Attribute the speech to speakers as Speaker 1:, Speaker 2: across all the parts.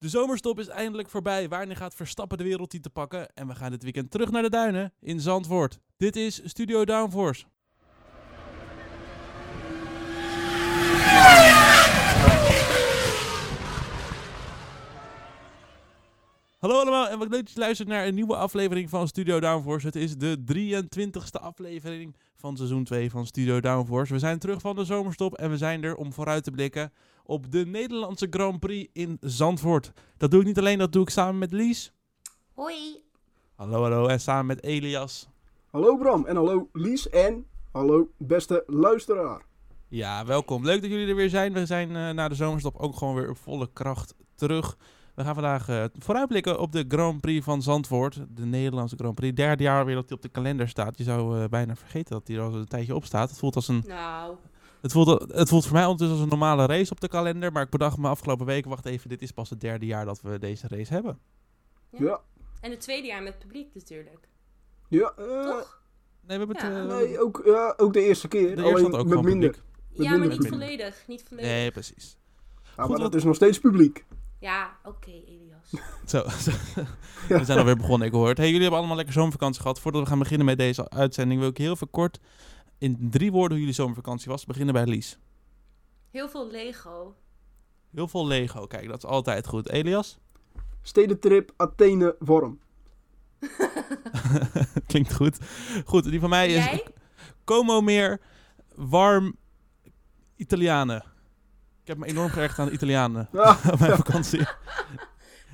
Speaker 1: De zomerstop is eindelijk voorbij. Wanneer gaat Verstappen de wereldtitel pakken? En we gaan dit weekend terug naar de duinen in Zandvoort. Dit is Studio Downforce. Hallo allemaal en wat leuk dat je luistert naar een nieuwe aflevering van Studio Downforce. Het is de 23ste aflevering van seizoen 2 van Studio Downforce. We zijn terug van de zomerstop en we zijn er om vooruit te blikken op de Nederlandse Grand Prix in Zandvoort. Dat doe ik niet alleen, dat doe ik samen met Lies.
Speaker 2: Hoi.
Speaker 1: Hallo, hallo. En samen met Elias.
Speaker 3: Hallo Bram en hallo Lies en hallo beste luisteraar.
Speaker 1: Ja, welkom. Leuk dat jullie er weer zijn. We zijn uh, na de zomerstop ook gewoon weer op volle kracht terug. We gaan vandaag uh, vooruitblikken op de Grand Prix van Zandvoort. De Nederlandse Grand Prix. Derde jaar weer dat hij op de kalender staat. Je zou uh, bijna vergeten dat hij er al een tijdje op staat. Het voelt als een...
Speaker 2: Nou.
Speaker 1: Het voelt, het voelt voor mij ondertussen als een normale race op de kalender. Maar ik bedacht me afgelopen weken, wacht even, dit is pas het derde jaar dat we deze race hebben.
Speaker 3: Ja. ja.
Speaker 2: En het tweede jaar met publiek natuurlijk.
Speaker 3: Ja. Uh,
Speaker 2: Toch?
Speaker 1: Nee, we hebben
Speaker 2: Ja.
Speaker 1: het... uh,
Speaker 3: nee, ook, ja, ook de eerste keer.
Speaker 1: de eerste ook
Speaker 3: met minder.
Speaker 1: publiek.
Speaker 2: Ja, maar
Speaker 3: minder
Speaker 2: niet volledig. Niet volledig.
Speaker 1: Nee, precies.
Speaker 3: Ja,
Speaker 1: Goed,
Speaker 3: maar dat is nog steeds publiek.
Speaker 2: Ja, oké, Elias.
Speaker 1: Zo, zo. we zijn alweer begonnen, ik hoor het. Hey, jullie hebben allemaal lekker zomervakantie gehad. Voordat we gaan beginnen met deze uitzending, wil ik heel veel kort in drie woorden hoe jullie zomervakantie was. Beginnen bij Lies.
Speaker 2: Heel veel Lego.
Speaker 1: Heel veel Lego, kijk, dat is altijd goed. Elias?
Speaker 3: Stedentrip Athene Worm.
Speaker 1: Klinkt goed. Goed, die van mij is
Speaker 2: Jij?
Speaker 1: Como meer warm Italianen. Ik heb me enorm geërgerd aan de Italianen
Speaker 3: Ja,
Speaker 1: op mijn vakantie.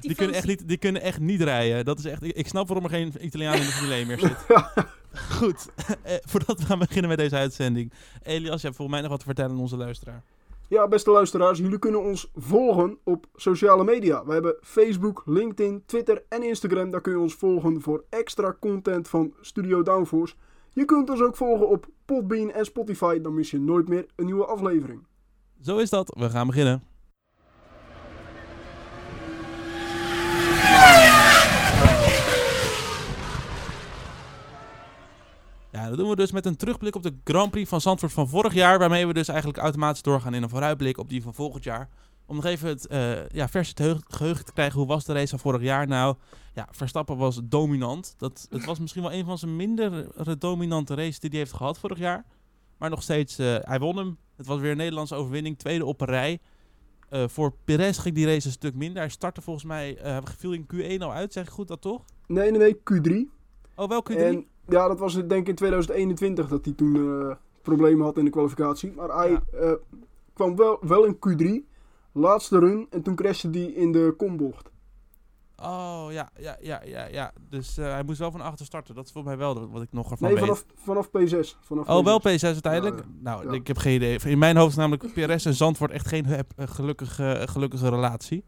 Speaker 1: Die kunnen, echt niet, die kunnen echt niet rijden. Dat is echt, ik, ik snap waarom er geen Italiaan in de filet meer zit. Goed, eh, voordat we gaan beginnen met deze uitzending. Elias, je hebt volgens mij nog wat te vertellen aan onze luisteraar.
Speaker 3: ja, beste luisteraars, jullie kunnen ons volgen op sociale media. We hebben Facebook, LinkedIn, Twitter en Instagram. Daar kun je ons volgen voor extra content van Studio Downforce. Je kunt ons ook volgen op Podbean en Spotify. Dan mis je nooit meer een nieuwe aflevering.
Speaker 1: Zo is dat, we gaan beginnen. Ja, dat doen we dus met een terugblik op de Grand Prix van Zandvoort van vorig jaar. Waarmee we dus eigenlijk automatisch doorgaan in een vooruitblik op die van volgend jaar. Om nog even het eh ja, verse geheugen, geheugen te krijgen. Hoe was de race van vorig jaar? Nou, ja, Verstappen was dominant. Dat, het was misschien wel een van zijn minder dominante races die hij heeft gehad vorig jaar. Maar nog steeds, eh, hij won hem. Het was weer een Nederlandse overwinning. Tweede op een rij. Eh, voor Perez ging die race een stuk minder. Hij startte volgens mij, eh viel in Q1 al uit, zeg ik goed dat toch?
Speaker 3: Nee, nee, nee, Q3.
Speaker 1: Oh, wel Q3?
Speaker 3: En ja, dat was denk ik in 2021 dat hij toen problemen had in de kwalificatie. Maar hij
Speaker 1: Ja.
Speaker 3: kwam wel, wel in Q3, laatste run, en toen crashte hij in de kombocht.
Speaker 1: Oh, ja, ja, ja, ja, ja. Dus eh, hij moest wel van achter starten. Dat is voor mij wel wat ik nog ervan
Speaker 3: Nee,
Speaker 1: weet.
Speaker 3: vanaf, vanaf P6. Vanaf
Speaker 1: Oh, wel
Speaker 3: P6.
Speaker 1: P6 uiteindelijk?
Speaker 3: Ja,
Speaker 1: nou,
Speaker 3: ja.
Speaker 1: ik heb geen idee. In mijn hoofd is namelijk PRS en Zandvoort echt geen heb- eh, gelukkige, eh, gelukkige relatie.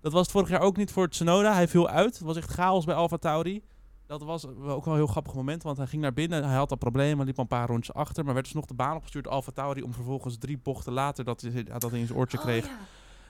Speaker 1: Dat was het vorig jaar ook niet voor Tsunoda. Hij viel uit. Het was echt chaos bij Alfa Tauri. Dat was ook wel een heel grappig moment, want hij ging naar binnen. Hij had dat probleem, hij liep al een paar rondjes achter. Maar werd dus nog de baan opgestuurd, Alfa Tauri, om vervolgens drie bochten later dat hij dat hij in zijn oortje
Speaker 2: Oh,
Speaker 1: kreeg.
Speaker 2: ja.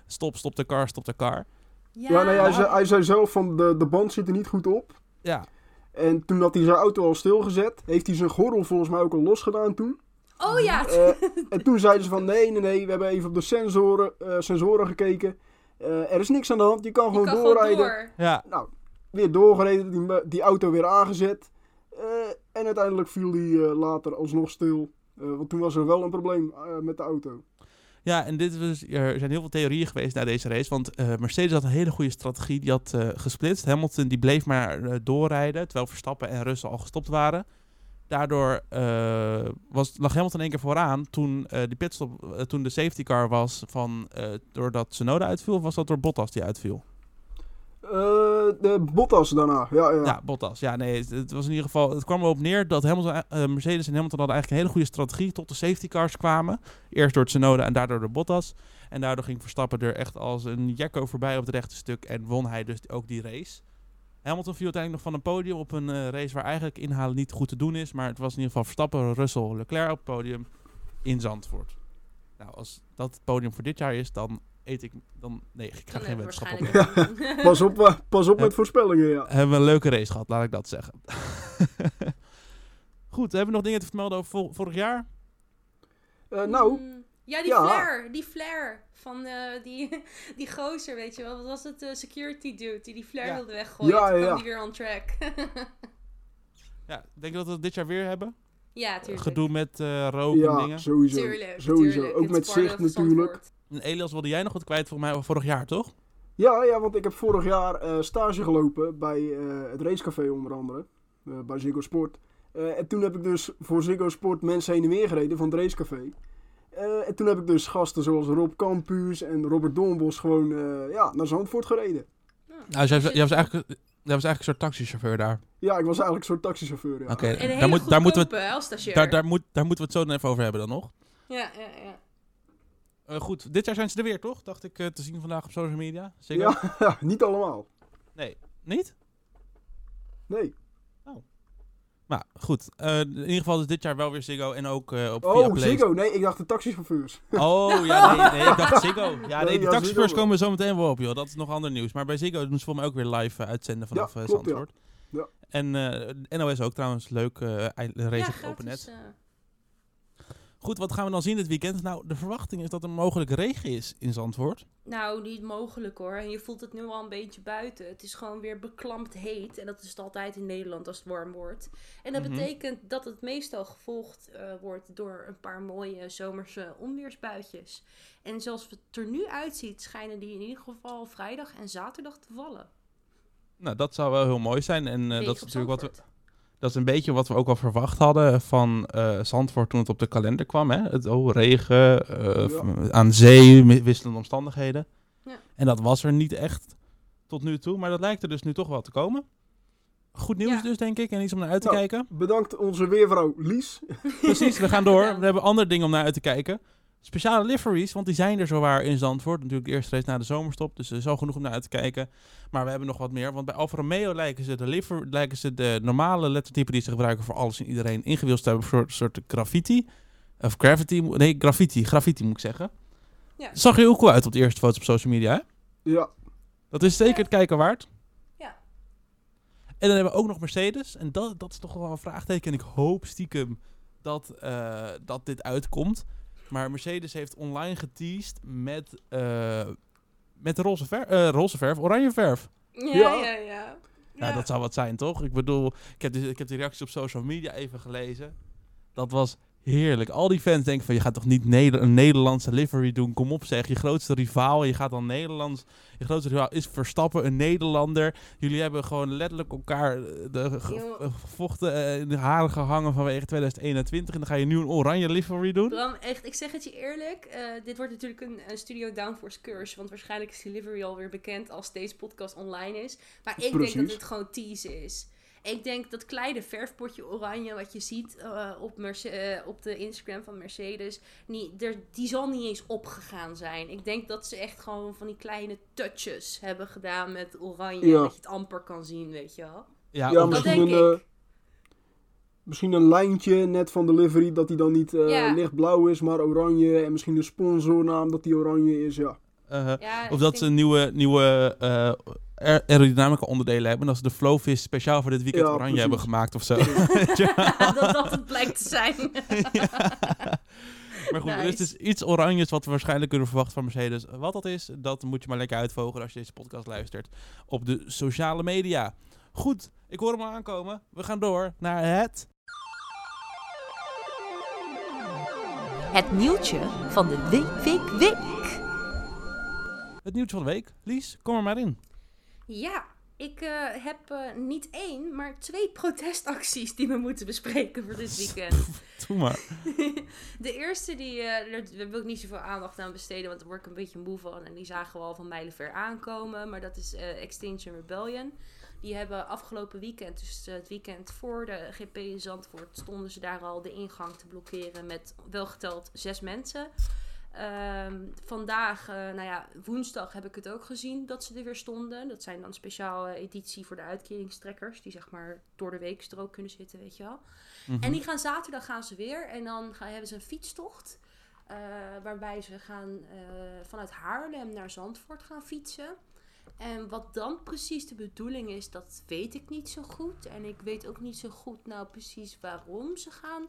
Speaker 1: Stop, stop de car, stop de car.
Speaker 2: Ja,
Speaker 3: Ja, nee, hij, zei, hij zei zelf van de, de band zit er niet goed op.
Speaker 1: Ja,
Speaker 3: En toen had hij zijn auto al stilgezet, heeft hij zijn gordel volgens mij ook al losgedaan toen.
Speaker 2: Oh ja.
Speaker 3: Eh, en toen zeiden ze van nee, nee, nee, we hebben even op de sensoren, eh, sensoren gekeken. Eh, er is niks aan de hand, je kan
Speaker 2: Je
Speaker 3: gewoon doorrijden.
Speaker 2: door.
Speaker 1: ja.
Speaker 3: Nou, weer doorgereden, die, die auto weer aangezet. Eh, en uiteindelijk viel die eh, later alsnog stil. Eh, want toen was er wel een probleem eh, met de auto.
Speaker 1: Ja, en dit was, er zijn heel veel theorieën geweest na deze race. Want eh, Mercedes had een hele goede strategie. Die had eh, gesplitst. Hamilton die bleef maar eh, doorrijden. Terwijl Verstappen en Russell al gestopt waren. Daardoor was, lag Hamilton één keer vooraan. Toen, die pitstop, toen de safety car was van, doordat Tsunoda uitviel. Of was dat door Bottas die uitviel?
Speaker 3: De Bottas daarna, ja, ja.
Speaker 1: Ja, Bottas. Ja, nee, het, het was in ieder geval. Het kwam erop neer dat Hamilton, eh, Mercedes en Hamilton hadden eigenlijk een hele goede strategie tot de safety cars kwamen. Eerst door Tsunoda en daardoor door Bottas. En daardoor ging Verstappen er echt als een jekko voorbij op het rechte stuk en won hij dus ook die race. Hamilton viel uiteindelijk nog van een podium op een eh, race waar eigenlijk inhalen niet goed te doen is. Maar het was in ieder geval Verstappen, Russell, Leclerc op het podium in Zandvoort. Nou, als dat het podium voor dit jaar is, dan eet ik... Dan, nee, ik ga geen wetenschap op.
Speaker 2: waarschijnlijk-
Speaker 3: Pas op, eh, pas op met voorspellingen, ja.
Speaker 1: Hebben we een leuke race gehad, laat ik dat zeggen. Goed, hebben we nog dingen te vermelden over vol- vorig jaar?
Speaker 3: Eh, nou,
Speaker 2: Mm, Ja, die
Speaker 3: Ja.
Speaker 2: Flair. Die Flair. Van eh, die, die gozer, weet je wel. Wat was het? security dude die die Flair
Speaker 1: Ja.
Speaker 2: wilde weggooien.
Speaker 3: Ja,
Speaker 2: Toen
Speaker 3: ja,
Speaker 2: die weer on track.
Speaker 1: Ja, denk je dat we het dit jaar weer hebben?
Speaker 2: ja, tuurlijk.
Speaker 1: Gedoe met eh rook en
Speaker 3: Ja,
Speaker 1: dingen.
Speaker 3: sowieso.
Speaker 2: Tuurlijk,
Speaker 3: sowieso.
Speaker 2: tuurlijk.
Speaker 3: Ook met zicht natuurlijk.
Speaker 1: En Elias, wilde jij nog wat kwijt volgens mij vorig jaar, toch?
Speaker 3: Ja, ja, want ik heb vorig jaar eh, stage gelopen bij eh, het racecafé onder andere. eh, bij Ziggo Sport. Eh, en toen heb ik dus voor Ziggo Sport mensen heen en weer gereden van het racecafé. Eh, en toen heb ik dus gasten zoals Rob Campus en Robert Doornbos gewoon eh, ja, naar Zandvoort gereden.
Speaker 1: Nou, jij, was- jij was eigenlijk, jij was eigenlijk een soort taxichauffeur daar.
Speaker 3: Ja, ik was eigenlijk een soort taxichauffeur. Ja.
Speaker 1: Oké,
Speaker 2: En een hele
Speaker 1: daar, moet, daar, moeten we, daar, daar, moet, daar moeten we het zo dan even over hebben dan nog.
Speaker 2: Ja, ja, ja.
Speaker 1: Eh, goed, dit jaar zijn ze er weer, toch? Dacht ik eh, te zien vandaag op social media. Ziggo?
Speaker 3: Ja, ja, niet allemaal.
Speaker 1: Nee. Niet?
Speaker 3: Nee.
Speaker 1: Maar goed, eh, in ieder geval is dit jaar wel weer Ziggo en ook eh, op
Speaker 3: Oh,
Speaker 1: Viaplay.
Speaker 3: Ziggo. Nee, ik dacht de taxichauffeurs.
Speaker 1: Oh, ja, nee, nee, ik dacht Ziggo. Ja, nee,
Speaker 3: ja,
Speaker 1: taxichauffeurs
Speaker 3: Ziggo.
Speaker 1: komen zo meteen wel op, joh. Dat is nog ander nieuws. Maar bij Ziggo doen ze volgens mij ook weer live uitzenden vanaf
Speaker 3: Ja,
Speaker 1: eh,
Speaker 3: klopt, ja.
Speaker 1: Zandvoort.
Speaker 3: Ja.
Speaker 1: En eh, NOS ook trouwens, leuk eh ei- race
Speaker 2: ja,
Speaker 1: op net. Goed, wat gaan we dan zien dit weekend? Nou, de verwachting is dat er mogelijk regen is in Zandvoort.
Speaker 2: Nou, niet mogelijk hoor. En je voelt het nu al een beetje buiten. Het is gewoon weer beklampt heet. En dat is het altijd in Nederland als het warm wordt. En dat
Speaker 1: Mhm.
Speaker 2: betekent dat het meestal gevolgd eh, wordt door een paar mooie zomerse onweersbuitjes. En zoals het er nu uitziet, schijnen die in ieder geval vrijdag en zaterdag te vallen.
Speaker 1: Nou, dat zou wel heel mooi zijn. En eh, dat is natuurlijk wat we. Dat is een beetje wat we ook al verwacht hadden van eh Zandvoort toen het op de kalender kwam. Hè? Het, oh, regen, eh,
Speaker 3: Ja.
Speaker 1: aan zee, wisselende omstandigheden.
Speaker 2: Ja.
Speaker 1: En dat was er niet echt tot nu toe. Maar dat lijkt er dus nu toch wel te komen. Goed nieuws
Speaker 2: Ja.
Speaker 1: dus, denk ik. En iets om naar uit te
Speaker 3: Nou.
Speaker 1: kijken.
Speaker 3: Bedankt onze weervrouw Lies.
Speaker 1: Precies, we gaan door. We hebben andere dingen om naar uit te kijken. Speciale liveries, want die zijn er zowaar in Zandvoort. Natuurlijk de eerste race na de zomerstop, dus er is al genoeg om naar uit te kijken. Maar we hebben nog wat meer, want bij Alfa Romeo lijken ze de, liver, lijken ze de normale lettertypen die ze gebruiken voor alles en iedereen ingewild te hebben voor een soort graffiti. Of gravity, nee, graffiti, graffiti moet ik zeggen.
Speaker 2: Ja.
Speaker 1: Zag er heel cool uit op de eerste foto's op social media, hè?
Speaker 3: Ja,
Speaker 1: Dat is zeker het kijken waard.
Speaker 2: Ja.
Speaker 1: En dan hebben we ook nog Mercedes. En dat, dat is toch wel een vraagteken. En ik hoop stiekem dat, eh, dat dit uitkomt. Maar Mercedes heeft online geteased met, eh, met roze, ver, eh, roze verf, oranje verf.
Speaker 2: Ja,
Speaker 3: Ja.
Speaker 2: ja, ja.
Speaker 1: Ja. dat zou wat zijn, toch? Ik bedoel, ik heb, dus, ik heb die reacties op social media even gelezen. Dat was heerlijk. Al die fans denken van, je gaat toch niet Neder- een Nederlandse livery doen? Kom op zeg, je grootste rivaal. Je gaat dan Nederlands... Je grootste rivaal is Verstappen, een Nederlander. Jullie hebben gewoon letterlijk elkaar eh, de eh, gevochten eh, in de haren gehangen vanwege 2021. En dan ga je nu een oranje livery doen?
Speaker 2: Bram, echt, ik zeg het je eerlijk. eh, dit wordt natuurlijk een, een Studio Downforce curse. Want waarschijnlijk is delivery alweer bekend als deze podcast online is. Maar ik denk dat dit gewoon tease is. Ik denk dat kleine verfpotje oranje wat je ziet eh, op, Merce- eh, op de Instagram van Mercedes, niet, er, die zal niet eens opgegaan zijn. Ik denk dat ze echt gewoon van die kleine touches hebben gedaan met oranje.
Speaker 3: Ja.
Speaker 2: Dat je het amper kan zien, weet je wel.
Speaker 1: Ja,
Speaker 3: ja misschien,
Speaker 2: denk
Speaker 3: een,
Speaker 2: ik.
Speaker 3: eh, misschien een lijntje net van de livery dat die dan niet eh,
Speaker 2: Ja.
Speaker 3: lichtblauw is, maar oranje. En misschien de sponsornaam dat die oranje is. Ja,
Speaker 1: eh,
Speaker 2: Ja,
Speaker 1: Of dat ze
Speaker 2: denk-
Speaker 1: een nieuwe, nieuwe eh, aerodynamica onderdelen hebben. En dat ze de Flowfish speciaal voor dit weekend
Speaker 3: Ja,
Speaker 1: oranje
Speaker 3: precies.
Speaker 1: hebben gemaakt of zo. Wel?
Speaker 2: dat dat het blijkt te zijn.
Speaker 1: Maar goed, er is
Speaker 2: Nice.
Speaker 1: dus iets oranjes wat we waarschijnlijk kunnen verwachten van Mercedes. Wat dat is, dat moet je maar lekker uitvogelen als je deze podcast luistert op de sociale media. Goed, ik hoor hem al aankomen. We gaan door naar het...
Speaker 4: Het nieuwtje van de week, week, week.
Speaker 1: Het nieuwtje van de week. Lies, kom er maar in.
Speaker 2: Ja, ik eh, heb eh, niet één, maar twee protestacties die we moeten bespreken voor dit weekend.
Speaker 1: Doe maar.
Speaker 2: de eerste, die, eh, daar wil ik niet zoveel aandacht aan besteden, want daar word ik een beetje moe van. En die zagen we al van mijlenver aankomen, maar dat is Extinction Rebellion. Die hebben afgelopen weekend, dus het weekend voor de GP in Zandvoort, stonden ze daar al de ingang te blokkeren met welgeteld zes mensen. Ehm, vandaag, eh, nou ja, woensdag heb ik het ook gezien dat ze er weer stonden. Dat zijn dan speciale editie voor de uitkeringstrekkers, die zeg maar door de week er ook kunnen zitten, weet je wel.
Speaker 1: Mhm.
Speaker 2: En die gaan zaterdag gaan ze weer en dan gaan, hebben ze een fietstocht. eh, waarbij ze gaan eh, vanuit Haarlem naar Zandvoort gaan fietsen. En wat dan precies de bedoeling is, dat weet ik niet zo goed. En ik weet ook niet zo goed nou precies waarom ze gaan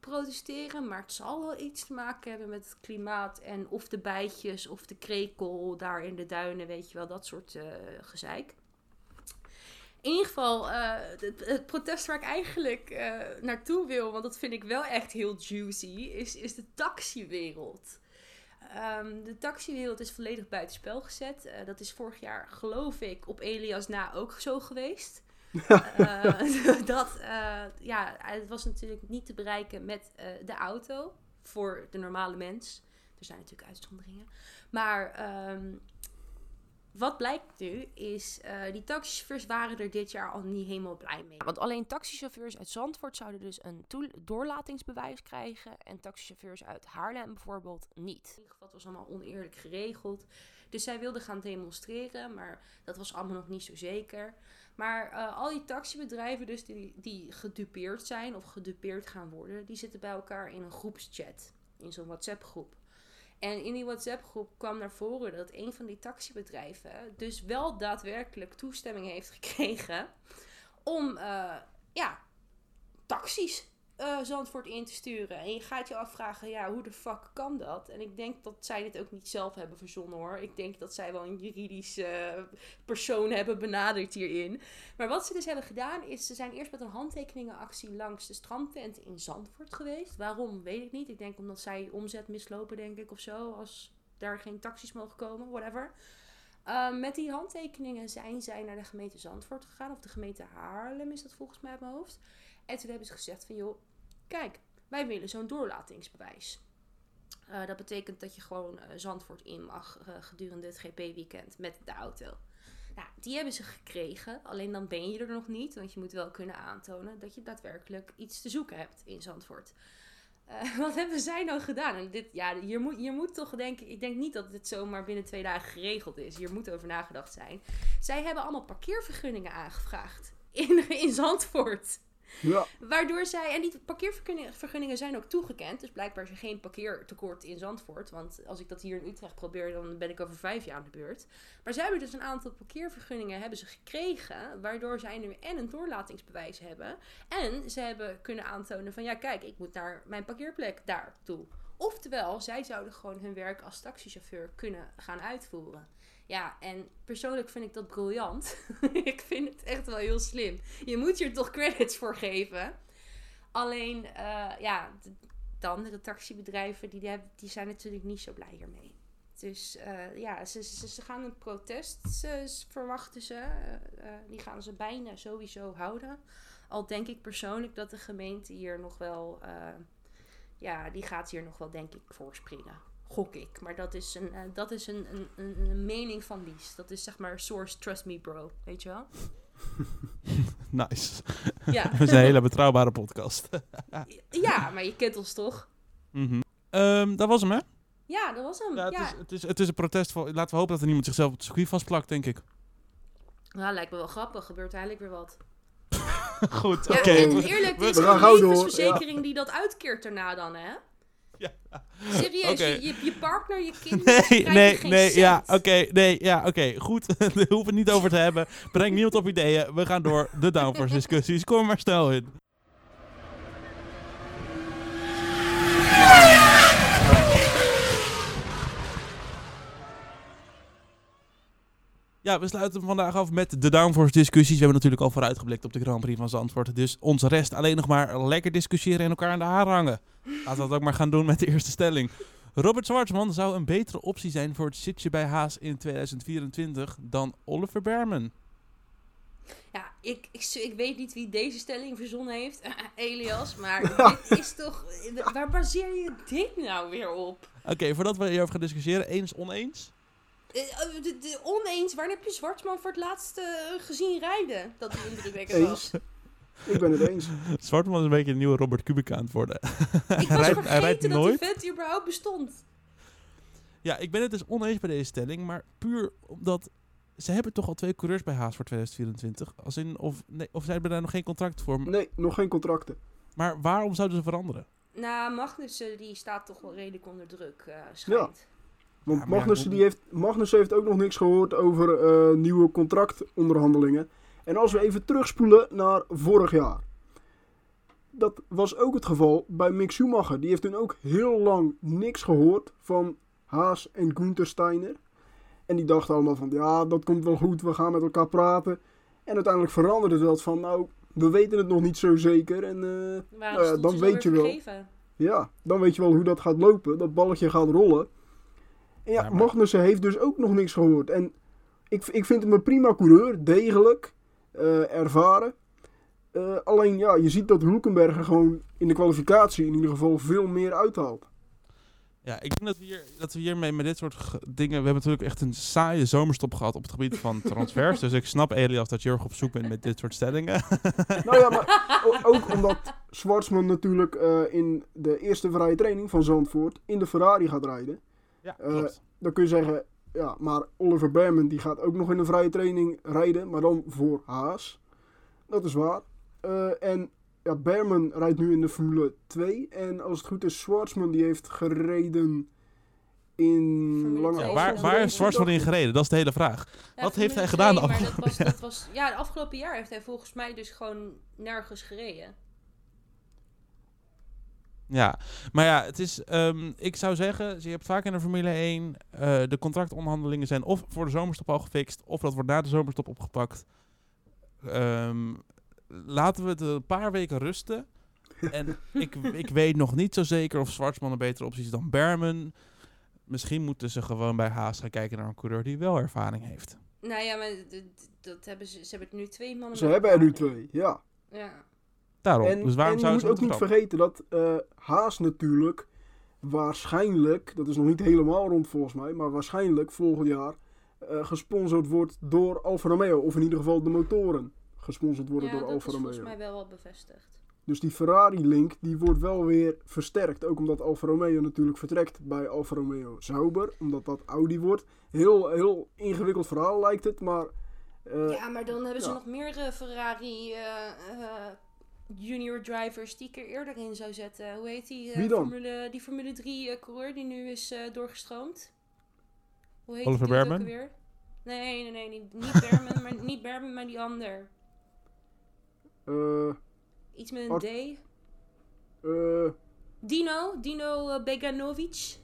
Speaker 2: protesteren, maar het zal wel iets te maken hebben met het klimaat en of de bijtjes of de krekel daar in de duinen, weet je wel, dat soort eh, gezeik. In ieder geval, eh, het, protest waar ik eigenlijk eh, naartoe wil, want dat vind ik wel echt heel juicy, is, is de taxiwereld. Ehm, de taxiwereld is volledig buitenspel gezet. Dat is vorig jaar, geloof ik, op Elias na ook zo geweest. Eh, dat, eh, ja, het was natuurlijk niet te bereiken met eh, de auto voor de normale mens. Er zijn natuurlijk uitzonderingen. Maar ehm, wat blijkt nu is, eh, die taxichauffeurs waren er dit jaar al niet helemaal blij mee.
Speaker 5: Want alleen taxichauffeurs uit Zandvoort zouden dus een doorlatingsbewijs krijgen. En taxichauffeurs uit Haarlem bijvoorbeeld niet.
Speaker 2: In ieder geval, het was allemaal oneerlijk geregeld. Dus zij wilden gaan demonstreren, maar dat was allemaal nog niet zo zeker. Maar eh, al die taxibedrijven dus die, die gedupeerd zijn of gedupeerd gaan worden, die zitten bij elkaar in een groepschat. In zo'n WhatsApp groep. En in die WhatsApp groep kwam naar voren dat een van die taxibedrijven dus wel daadwerkelijk toestemming heeft gekregen om eh, ja, taxis eh, Zandvoort in te sturen. En je gaat je afvragen, ja, hoe de fuck kan dat? En ik denk dat zij dit ook niet zelf hebben verzonnen hoor. Ik denk dat zij wel een juridische persoon hebben benaderd hierin. Maar wat ze dus hebben gedaan is, ze zijn eerst met een handtekeningenactie langs de strandtent in Zandvoort geweest. Waarom, weet ik niet. Ik denk omdat zij omzet mislopen, denk ik, of zo. Als daar geen taxis mogen komen, whatever. Uh, met die handtekeningen zijn zij naar de gemeente Zandvoort gegaan. Of de gemeente Haarlem is dat volgens mij op mijn hoofd. En toen hebben ze gezegd van, joh, kijk, wij willen zo'n doorlatingsbewijs. Uh, dat betekent dat je gewoon uh, Zandvoort in mag uh, gedurende het GP-weekend met de auto. Nou, die hebben ze gekregen, alleen dan ben je er nog niet, want je moet wel kunnen aantonen dat je daadwerkelijk iets te zoeken hebt in Zandvoort. Wat hebben zij nou gedaan? Dit, ja, je moet, je moet toch denken, ik denk niet dat dit zomaar binnen twee dagen geregeld is. Hier moet over nagedacht zijn. Zij hebben allemaal parkeervergunningen aangevraagd in, in Zandvoort.
Speaker 3: Ja.
Speaker 2: Waardoor zij, en die parkeervergunningen zijn ook toegekend. Dus blijkbaar is er geen parkeertekort in Zandvoort. Want als ik dat hier in Utrecht probeer, dan ben ik over vijf jaar aan de beurt. Maar zij hebben dus een aantal parkeervergunningen hebben ze gekregen. Waardoor zij nu en een doorlatingsbewijs hebben. En ze hebben kunnen aantonen van ja, kijk, ik moet naar mijn parkeerplek daar toe. Oftewel, zij zouden gewoon hun werk als taxichauffeur kunnen gaan uitvoeren. Ja, en persoonlijk vind ik dat briljant. ik vind het echt wel heel slim. Je moet je er toch credits voor geven. Alleen, uh, ja, de, de andere taxibedrijven, die, die zijn natuurlijk niet zo blij hiermee. Dus uh, ja, ze, ze, gaan een protest, verwachten ze. Uh, die gaan ze bijna sowieso houden. Al denk ik persoonlijk dat de gemeente hier nog wel... ja, die gaat hier nog wel, denk ik, voor springen gok ik. Maar dat is, een, uh, dat is een, een, een, een, mening van Lies. Dat is zeg maar source trust me bro. Weet je wel?
Speaker 1: nice.
Speaker 2: Ja.
Speaker 1: We zijn een hele betrouwbare podcast.
Speaker 2: ja, maar je kent ons toch?
Speaker 1: Mm -hmm. um, dat was hem, hè?
Speaker 2: Ja, dat was hem.
Speaker 1: Ja, het,
Speaker 2: ja.
Speaker 1: Is, het, is, het is een protest. Voor, laten we hopen dat er niemand zichzelf op het circuit vastplakt, denk ik.
Speaker 2: Nou, lijkt me wel grappig. Gebeurt eigenlijk weer wat.
Speaker 1: Goed,
Speaker 2: ja,
Speaker 1: oké. Okay.
Speaker 2: En eerlijk, het is
Speaker 3: door,
Speaker 2: levensverzekering ja. die dat uitkeert daarna dan, hè?
Speaker 1: Ja.
Speaker 2: Serieus,
Speaker 1: okay.
Speaker 2: je, je, je, partner, je kinderen,
Speaker 1: nee, nee,
Speaker 2: geen
Speaker 1: nee,
Speaker 2: cent.
Speaker 1: ja, oké, okay, nee, ja, oké, okay, goed. Daar hoeven we het niet over te hebben. Breng niemand op ideeën. We gaan door de downforce discussies. Kom maar snel in. Ja, we sluiten vandaag af met de downforce discussies. We hebben natuurlijk al vooruitgeblikt op de Grand Prix van Zandvoort. Dus ons rest alleen nog maar lekker discussiëren en elkaar aan de haar hangen. Laten we dat ook maar gaan doen met de eerste stelling. Robert Zwartsman zou een betere optie zijn voor het zitje bij Haas in 2024 dan Oliver Berman.
Speaker 2: Ja, ik, ik, ik weet niet wie deze stelling verzonnen heeft, Elias, maar dit is toch... Waar baseer je dit nou weer op?
Speaker 1: Oké, okay, voordat we hierover gaan discussiëren, eens oneens?
Speaker 2: De, de, de oneens, waar heb je Zwartsman voor het laatst uh, gezien rijden? Dat hij indrukwekkend was.
Speaker 3: Ik ben het eens.
Speaker 1: Zwartman is een beetje een nieuwe Robert Kubica aan het worden.
Speaker 2: Ik was rijdt, vergeten dat die vent überhaupt bestond.
Speaker 1: Ja, ik ben het dus oneens bij deze stelling, maar puur omdat ze hebben toch al twee coureurs bij Haas voor 2024. Als in, of, nee, of zij hebben daar nog geen contract voor.
Speaker 3: Nee, nog geen contracten.
Speaker 1: Maar waarom zouden ze veranderen?
Speaker 2: Nou, Magnussen die staat toch wel redelijk onder druk, uh, schijnt.
Speaker 3: Ja. Want ja, Magnussen, ja, die heeft, Magnussen heeft ook nog niks gehoord over uh, nieuwe contractonderhandelingen. En als we even terugspoelen naar vorig jaar. dat was ook het geval bij Mick Schumacher. Die heeft toen ook heel lang niks gehoord van Haas en Gunther Steiner. En die dachten allemaal van, ja, dat komt wel goed, we gaan met elkaar praten. En uiteindelijk veranderde dat van, nou, we weten het nog niet zo zeker. En eh, Nou ja,
Speaker 2: de
Speaker 3: dan weet je wel.
Speaker 2: vergeven.
Speaker 3: ja, dan weet je wel hoe dat gaat lopen. Dat balletje gaat rollen. Ja,
Speaker 1: maar-
Speaker 3: Magnussen heeft dus ook nog niks gehoord. En ik, ik vind hem een prima coureur, degelijk, eh, ervaren. Eh, alleen ja, je ziet dat Hulkenberger gewoon in de kwalificatie in ieder geval veel meer uithaalt.
Speaker 1: Ja, ik denk dat we, hier, dat we hiermee met dit soort ge- dingen... We hebben natuurlijk echt een saaie zomerstop gehad op het gebied van transfers. dus ik snap, Elias, dat je erg op zoek bent met dit soort stellingen.
Speaker 3: Nou ja, maar ook omdat Schwarzman natuurlijk eh, in de eerste vrije training van Zandvoort in de Ferrari gaat rijden.
Speaker 1: Ja,
Speaker 3: Eh,
Speaker 1: klopt.
Speaker 3: Dan kun je zeggen, ja, maar Oliver Berman die gaat ook nog in een vrije training rijden, maar dan voor Haas. Dat is waar. Eh, en ja, Berman rijdt nu in de Formule 2. En als het goed is, Schwarzman die heeft gereden in lange.
Speaker 1: Ja, waar,
Speaker 2: is
Speaker 1: waar Schwarzman in gereden? Dat is de hele vraag.
Speaker 2: Ja,
Speaker 1: Wat heeft hij
Speaker 2: 2,
Speaker 1: gedaan de
Speaker 2: dat
Speaker 1: afgelopen
Speaker 2: was, dat was, Ja, de afgelopen jaar heeft hij volgens mij dus gewoon nergens gereden.
Speaker 1: Ja, maar ja, het is, ehm, ik zou zeggen, je hebt vaak in de Formule 1, eh, de contractonderhandelingen zijn of voor de zomerstop al gefixt, of dat wordt na de zomerstop opgepakt. Ehm, laten we het een paar weken rusten. En ik, ik weet nog niet zo zeker of Zwartsman een betere optie is dan Berman. Misschien moeten ze gewoon bij Haas gaan kijken naar een coureur die wel ervaring heeft.
Speaker 2: Nou ja, maar dat hebben ze, ze hebben nu twee mannen.
Speaker 3: Ze hebben er nu twee, ja.
Speaker 2: Ja.
Speaker 1: Daarom.
Speaker 3: En,
Speaker 1: dus waarom
Speaker 3: en je moet ook niet vergeten dat eh, Haas natuurlijk waarschijnlijk, dat is nog niet helemaal rond volgens mij, maar waarschijnlijk volgend jaar eh, gesponsord wordt door Alfa Romeo. Of in ieder geval de motoren gesponsord worden
Speaker 2: ja,
Speaker 3: door
Speaker 2: dat is
Speaker 3: Alfa
Speaker 2: volgens
Speaker 3: Romeo.
Speaker 2: mij wel al bevestigd.
Speaker 3: Dus die Ferrari-link die wordt wel weer versterkt. Ook omdat Alfa Romeo natuurlijk vertrekt bij Alfa Romeo Sauber. Omdat dat Audi wordt. Heel, heel ingewikkeld verhaal lijkt het, maar... eh,
Speaker 2: ja, maar dan hebben ze
Speaker 3: ja.
Speaker 2: nog meer eh, Ferrari eh, junior drivers die ik er eerder in zou zetten. Hoe heet die? eh,
Speaker 3: Wie dan?
Speaker 2: Formule, die Formule 3 eh, coureur die nu is eh, doorgestroomd. Hoe heet
Speaker 1: Oliver Berman?
Speaker 2: alweer? Nee, nee, nee, niet, niet Berman, maar niet Berman, maar die ander.
Speaker 3: eh,
Speaker 2: Iets met een
Speaker 3: Art-
Speaker 2: D.
Speaker 3: eh,
Speaker 2: Dino, Dino Beganovic.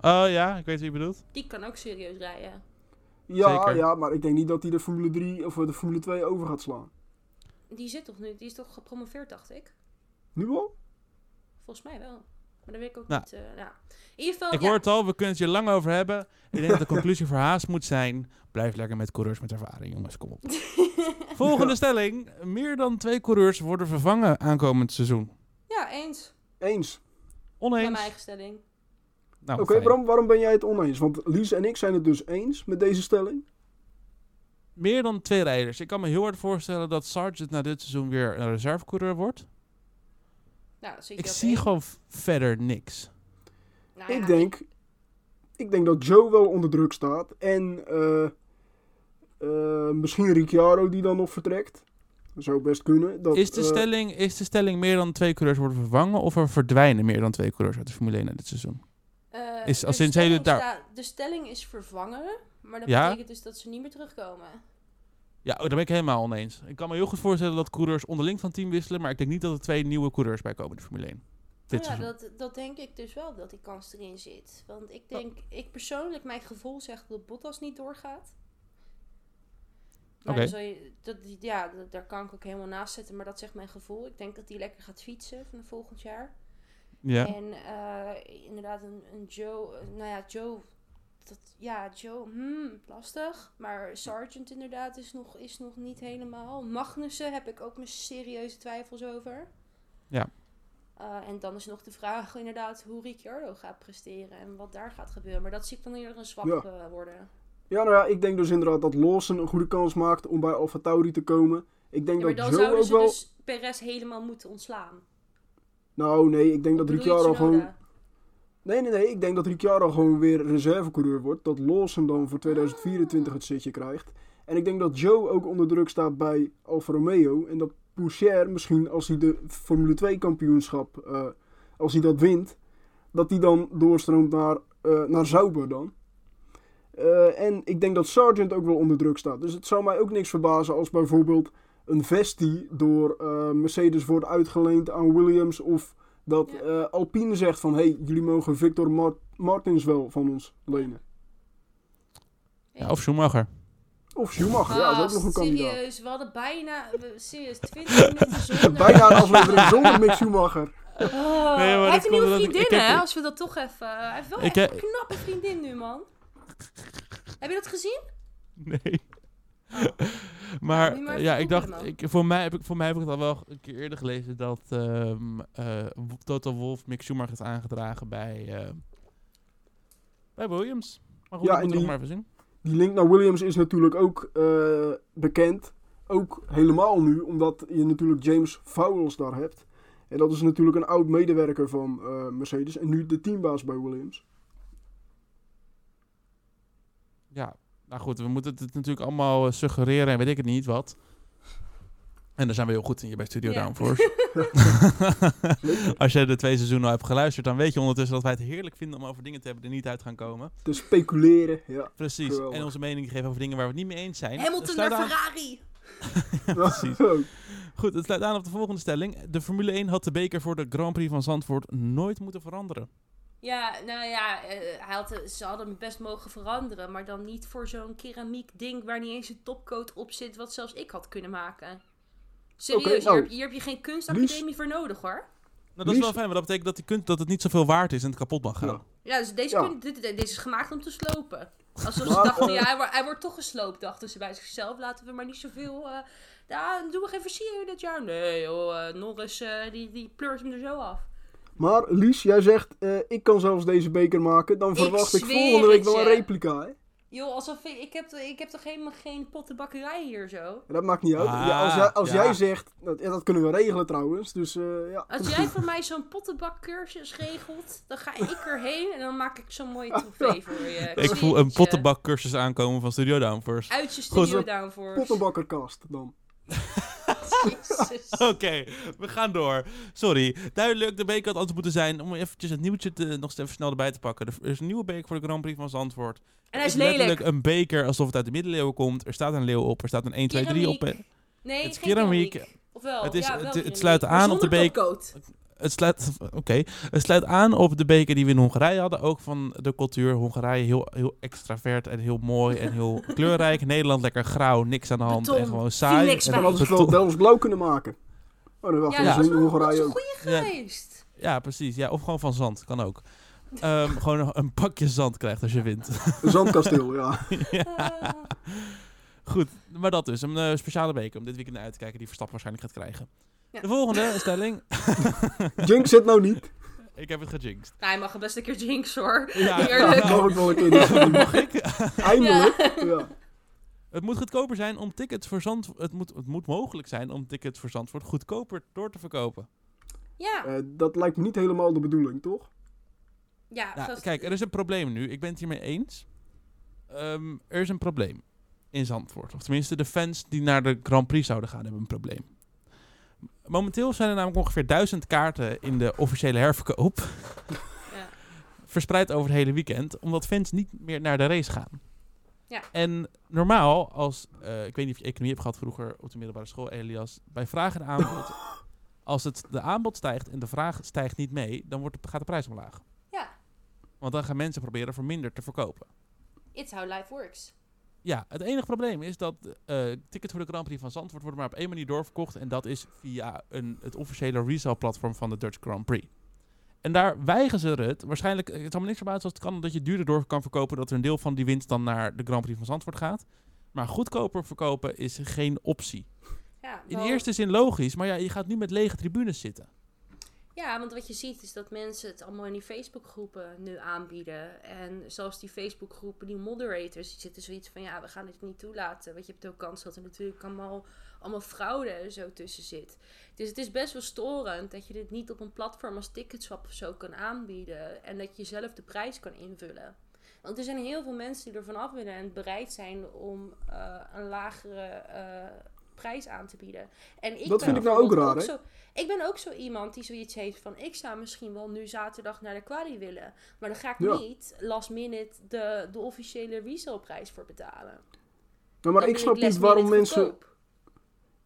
Speaker 1: Oh ja, ik weet wie je bedoelt.
Speaker 2: Die kan ook serieus rijden.
Speaker 3: ja,
Speaker 1: Zeker.
Speaker 3: ja, maar ik denk niet dat hij de Formule 3 of de Formule 2 over gaat slaan.
Speaker 2: Die zit toch nu, die is toch gepromoveerd, dacht ik?
Speaker 3: Nu al?
Speaker 2: Volgens mij wel. Maar dat weet ik ook
Speaker 1: Nou.
Speaker 2: niet. eh, ja. In ieder geval,
Speaker 1: Ik
Speaker 2: ja,
Speaker 1: hoor het al, we kunnen het hier lang over hebben. Ik denk dat de conclusie voor Haas moet zijn... Blijf lekker met coureurs met ervaring, jongens. Kom op. Volgende stelling. Meer dan twee coureurs worden vervangen aankomend seizoen.
Speaker 2: ja, eens.
Speaker 3: Eens.
Speaker 2: Bij mijn
Speaker 1: Oneens?
Speaker 2: eigen stelling.
Speaker 1: Nou,
Speaker 3: Oké. Bram, waarom ben jij het oneens? Want Lies en ik zijn het dus eens met deze stelling.
Speaker 1: Meer dan twee rijders. Ik kan me heel hard voorstellen dat Sargent na dit seizoen weer een reservecoureur wordt.
Speaker 2: Nou, je
Speaker 1: Ik zie
Speaker 2: één.
Speaker 1: gewoon verder niks.
Speaker 2: Nou ja,
Speaker 3: ik, denk, ik denk dat Joe wel onder druk staat. En eh, eh, misschien Ricciardo die dan nog vertrekt. Dat zou best kunnen. Dat,
Speaker 1: Is de,
Speaker 3: eh,
Speaker 1: stelling, is de stelling meer dan twee coureurs worden vervangen... of er verdwijnen meer dan twee coureurs uit de Formule 1 na dit seizoen?
Speaker 2: eh,
Speaker 1: is- als
Speaker 2: de stelling
Speaker 1: daar-
Speaker 2: sta- De stelling is vervangen. Maar dat
Speaker 1: Ja?
Speaker 2: betekent dus dat ze niet meer terugkomen.
Speaker 1: Ja, oh, daar ben ik helemaal oneens. Ik kan me heel goed voorstellen dat coureurs onderling van team wisselen... maar ik denk niet dat er twee nieuwe coureurs bij komen in de Formule 1. Dit
Speaker 2: Nou ja, dat, dat denk ik dus wel, dat die kans erin zit. Want ik denk, ik persoonlijk, mijn gevoel zegt dat Bottas niet doorgaat. Maar dan zal je, dat, ja, dat- daar kan ik ook helemaal naast zetten, maar dat zegt mijn gevoel. Ik denk dat hij lekker gaat fietsen van volgend jaar.
Speaker 1: Ja.
Speaker 2: En eh, inderdaad, een, een Joe, eh, nou ja, Joe, dat, ja, Joe, hmm, lastig. Maar Sargent inderdaad is nog, is nog niet helemaal. Magnussen heb ik ook mijn serieuze twijfels over.
Speaker 1: Ja.
Speaker 2: Eh, en dan is nog de vraag inderdaad hoe Ricciardo gaat presteren en wat daar gaat gebeuren. Maar dat zie ik dan eerder een zwak
Speaker 3: Ja.
Speaker 2: eh, worden.
Speaker 3: Ja, nou ja, ik denk dus inderdaad dat Lawson een goede kans maakt om bij Alfa Tauri te komen. Ik denk
Speaker 2: Ja, maar
Speaker 3: dat
Speaker 2: dan
Speaker 3: Joe
Speaker 2: zouden
Speaker 3: ook
Speaker 2: ze
Speaker 3: wel...
Speaker 2: dus Perez helemaal moeten ontslaan.
Speaker 3: Nou, nee, ik denk dat
Speaker 2: Of
Speaker 3: Ricciardo gewoon... Nee, nee, nee. Ik denk dat Ricciardo gewoon weer reservecoureur wordt. Dat Lawson dan voor 2024 het zitje krijgt. En ik denk dat Joe ook onder druk staat bij Alfa Romeo. En dat Poucher misschien als hij de Formule 2 kampioenschap, eh, als hij dat wint, dat hij dan doorstroomt naar, eh, naar Sauber dan. Eh, en ik denk dat Sargent ook wel onder druk staat. Dus het zou mij ook niks verbazen als bijvoorbeeld een vestie door Mercedes wordt uitgeleend aan Williams. Of dat
Speaker 2: Ja.
Speaker 3: eh, Alpine zegt van, hé, hey, jullie mogen Victor Mar- Martins wel van ons lenen.
Speaker 1: Ja, of Schumacher.
Speaker 3: Of Schumacher, ja, dat is ook nog een
Speaker 2: Gast,
Speaker 3: kandidaat.
Speaker 2: serieus, we hadden bijna, we- serieus, 20 minuten zonder...
Speaker 3: Bijna een aflevering zonder Mick Schumacher.
Speaker 2: Oh,
Speaker 1: Nee, maar
Speaker 2: hij
Speaker 1: dat
Speaker 2: heeft een nieuwe vriendin, hè? Als we dat toch even... Hij heeft wel
Speaker 1: Ik
Speaker 2: echt
Speaker 1: heb-
Speaker 2: een knappe vriendin nu, man. Heb je dat gezien?
Speaker 1: Nee. Maar ja, ik dacht, ik, voor, mij heb ik, voor mij heb ik het al wel een keer eerder gelezen dat ehm eh, Toto Wolff Mick Schumacher is aangedragen bij, eh, bij Williams. Maar goed,
Speaker 3: Ja,
Speaker 1: dat nog maar even zien.
Speaker 3: Die link naar Williams is natuurlijk ook eh, bekend. Ook helemaal nu, omdat je natuurlijk James Vowles daar hebt. En dat is natuurlijk een oud medewerker van eh, Mercedes. En nu de teambaas bij Williams.
Speaker 1: Ja, nou goed, we moeten het natuurlijk allemaal eh, suggereren en weet ik het niet wat. En daar zijn we heel goed in hier bij Studio
Speaker 2: Ja.
Speaker 1: Downforce. Als je de twee seizoenen al hebt geluisterd, dan weet je ondertussen dat wij het heerlijk vinden om over dingen te hebben die niet uit gaan komen.
Speaker 3: Te speculeren, ja.
Speaker 1: Precies.
Speaker 3: Geweldig.
Speaker 1: En onze mening geven over dingen waar we het niet mee eens zijn.
Speaker 2: Hamilton naar
Speaker 1: aan-
Speaker 2: Ferrari!
Speaker 1: precies. Goed, het sluit aan op de volgende stelling. De Formule 1 had de beker voor de Grand Prix van Zandvoort nooit moeten veranderen.
Speaker 2: Ja, nou ja, eh, hij had, ze hadden hem best mogen veranderen. Maar dan niet voor zo'n keramiek ding waar niet eens een topcoat op zit. Wat zelfs ik had kunnen maken. Serieus,
Speaker 3: nou,
Speaker 2: hier, heb, hier heb je geen kunstacademie voor nodig hoor.
Speaker 1: Nou, dat is wel fijn, maar dat betekent dat, die kunt, dat het niet zoveel waard is en het kapot mag gaan.
Speaker 3: Ja.
Speaker 2: Ja, dus deze,
Speaker 3: Ja.
Speaker 2: kun- dit, dit- deze is gemaakt om te slopen. Alsof ze dachten, ja, hij, wordt- hij wordt toch gesloopt, dachten ze bij zichzelf. Laten we maar niet zoveel... eh ja, doen we geen versiering dit jaar? Nee joh, eh, Norris eh, die, die pleurt hem er zo af.
Speaker 3: Maar Lies, jij zegt, eh, ik kan zelfs deze beker maken. Dan verwacht ik, volgende week wel een replica, hè?
Speaker 2: Joh, alsof ik... Ik heb, ik heb toch helemaal geen pottenbakkerij hier zo?
Speaker 3: Dat maakt niet uit.
Speaker 1: Ah,
Speaker 3: ja, als jij, als
Speaker 1: ja.
Speaker 3: jij zegt, dat, dat kunnen we regelen trouwens. Dus eh, ja.
Speaker 2: Als jij voor mij zo'n pottenbakcursus regelt, dan ga ik erheen en dan maak ik zo'n mooie trofee voor je.
Speaker 1: Ik voel een pottenbakcursus aankomen van Studio Downforce.
Speaker 2: Uit je studio downforce.
Speaker 3: Pottenbakkerkast dan.
Speaker 1: Oké, we gaan door. Sorry. Duidelijk, de beker had altijd moeten zijn. Om eventjes het nieuwtje te, nog even snel erbij te pakken. Er is een nieuwe beker voor de Grand Prix van Zandvoort.
Speaker 2: En hij is
Speaker 1: letterlijk
Speaker 2: lelijk.
Speaker 1: een beker alsof het uit de middeleeuwen komt. Er staat een leeuw op. Er staat een 1, 2, 3 op.
Speaker 2: Nee,
Speaker 1: Het is keramiek.
Speaker 2: keramiek. Ofwel,
Speaker 1: Het is-
Speaker 2: ja,
Speaker 1: het- het sluit aan op de
Speaker 2: topcoat.
Speaker 1: Het sluit, oké. het sluit aan op de beker die we in Hongarije hadden. Ook van de cultuur. Hongarije heel, heel extravert en heel mooi en heel kleurrijk. Nederland lekker grauw, niks aan de hand
Speaker 2: Beton,
Speaker 1: en gewoon saai. En
Speaker 3: Dan hadden ze wel blauw kunnen maken. Oh, dat wacht,
Speaker 2: Ja,
Speaker 3: in
Speaker 2: wel dat
Speaker 3: Hongarije ook.
Speaker 1: Ja.
Speaker 2: geweest.
Speaker 1: Ja, precies. Ja, of gewoon van zand, kan ook. Ehm, gewoon een, pakje zand krijgt als je wint.
Speaker 3: Een zandkasteel, ja.
Speaker 1: ja. Goed, maar dat dus. Een eh, speciale beker om dit weekend uit te kijken die Verstappen waarschijnlijk gaat krijgen.
Speaker 2: Ja.
Speaker 1: De volgende stelling.
Speaker 3: Jinx zit nou niet.
Speaker 1: ik heb het gejinxed.
Speaker 2: Nou, hij mag er best een keer jinx hoor.
Speaker 1: Ja,
Speaker 2: Eerlijk.
Speaker 3: Ik wel een keer.
Speaker 1: Mag ik?
Speaker 3: Eindelijk. Ja.
Speaker 1: Het moet goedkoper zijn om tickets voor Zandvoort... Het moet, het moet mogelijk zijn om tickets voor Zandvoort goedkoper door te verkopen.
Speaker 2: Ja,
Speaker 3: Eh, dat lijkt me niet helemaal de bedoeling, toch?
Speaker 2: ja.
Speaker 1: Nou, kijk, er is een probleem nu. Ik ben het hiermee eens. Ehm, er is een probleem in Zandvoort. Of tenminste, de fans die naar de Grand Prix zouden gaan, hebben een probleem. Momenteel zijn er namelijk ongeveer duizend kaarten in de officiële herverkoop.
Speaker 2: Ja.
Speaker 1: Verspreid over het hele weekend, omdat fans niet meer naar de race gaan.
Speaker 2: Ja.
Speaker 1: En normaal, als, eh, ik weet niet of je economie hebt gehad vroeger op de middelbare school, Elias, bij vraag en aanbod, als het de aanbod stijgt en de vraag stijgt niet mee, dan wordt de, gaat de prijs omlaag.
Speaker 2: ja,
Speaker 1: Want dan gaan mensen proberen voor minder te verkopen.
Speaker 2: it's how life works.
Speaker 1: Ja, het enige probleem is dat eh tickets voor de Grand Prix van Zandvoort worden maar op één manier doorverkocht. En dat is via een, het officiële resale-platform van de Dutch Grand Prix. En daar weigeren ze het. Waarschijnlijk, het zal me niks verbazen als het kan dat je duurder door kan verkopen. Dat er een deel van die winst dan naar de Grand Prix van Zandvoort gaat. Maar goedkoper verkopen is geen optie.
Speaker 2: Ja,
Speaker 1: In eerste zin logisch, maar ja, je gaat nu met lege tribunes zitten.
Speaker 2: Ja, want wat je ziet is dat mensen het allemaal in die Facebookgroepen nu aanbieden. En zelfs die Facebookgroepen, die moderators, die zitten zoiets van... Ja, we gaan dit niet toelaten. Want je hebt ook kans dat er natuurlijk allemaal, allemaal fraude en zo tussen zit. Dus het is best wel storend dat je dit niet op een platform als Ticketswap of zo kan aanbieden. En dat je zelf de prijs kan invullen. Want er zijn heel veel mensen die ervan af willen en bereid zijn om eh, een lagere eh, prijs aan te bieden. En ik
Speaker 3: Dat
Speaker 2: ben
Speaker 3: vind ik nou ook raar, hè?
Speaker 2: zo- ik ben ook zo iemand die zoiets heeft van... ik zou misschien wel nu zaterdag naar de quali willen. Maar dan ga ik
Speaker 3: Ja.
Speaker 2: niet last minute de, de officiële resale prijs voor betalen.
Speaker 3: Nou, maar
Speaker 2: Dan
Speaker 3: ik snap niet waarom mensen...
Speaker 2: goedkoop.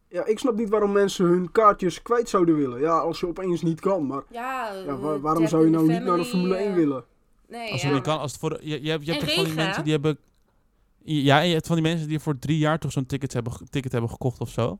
Speaker 3: Ja, ik snap niet waarom mensen hun kaartjes kwijt zouden willen. Ja, als je opeens niet kan. Maar
Speaker 2: Ja,
Speaker 3: ja,
Speaker 2: eh,
Speaker 3: wa- waarom zou je nou niet naar de Formule 1
Speaker 2: eh,
Speaker 3: willen?
Speaker 2: Nee,
Speaker 1: Als
Speaker 2: ja.
Speaker 1: het niet kan, als het voor je, je hebt, je hebt toch van die mensen die hebben... Ja, en je hebt van die mensen die voor drie jaar toch zo'n ticket hebben, ticket hebben gekocht of zo.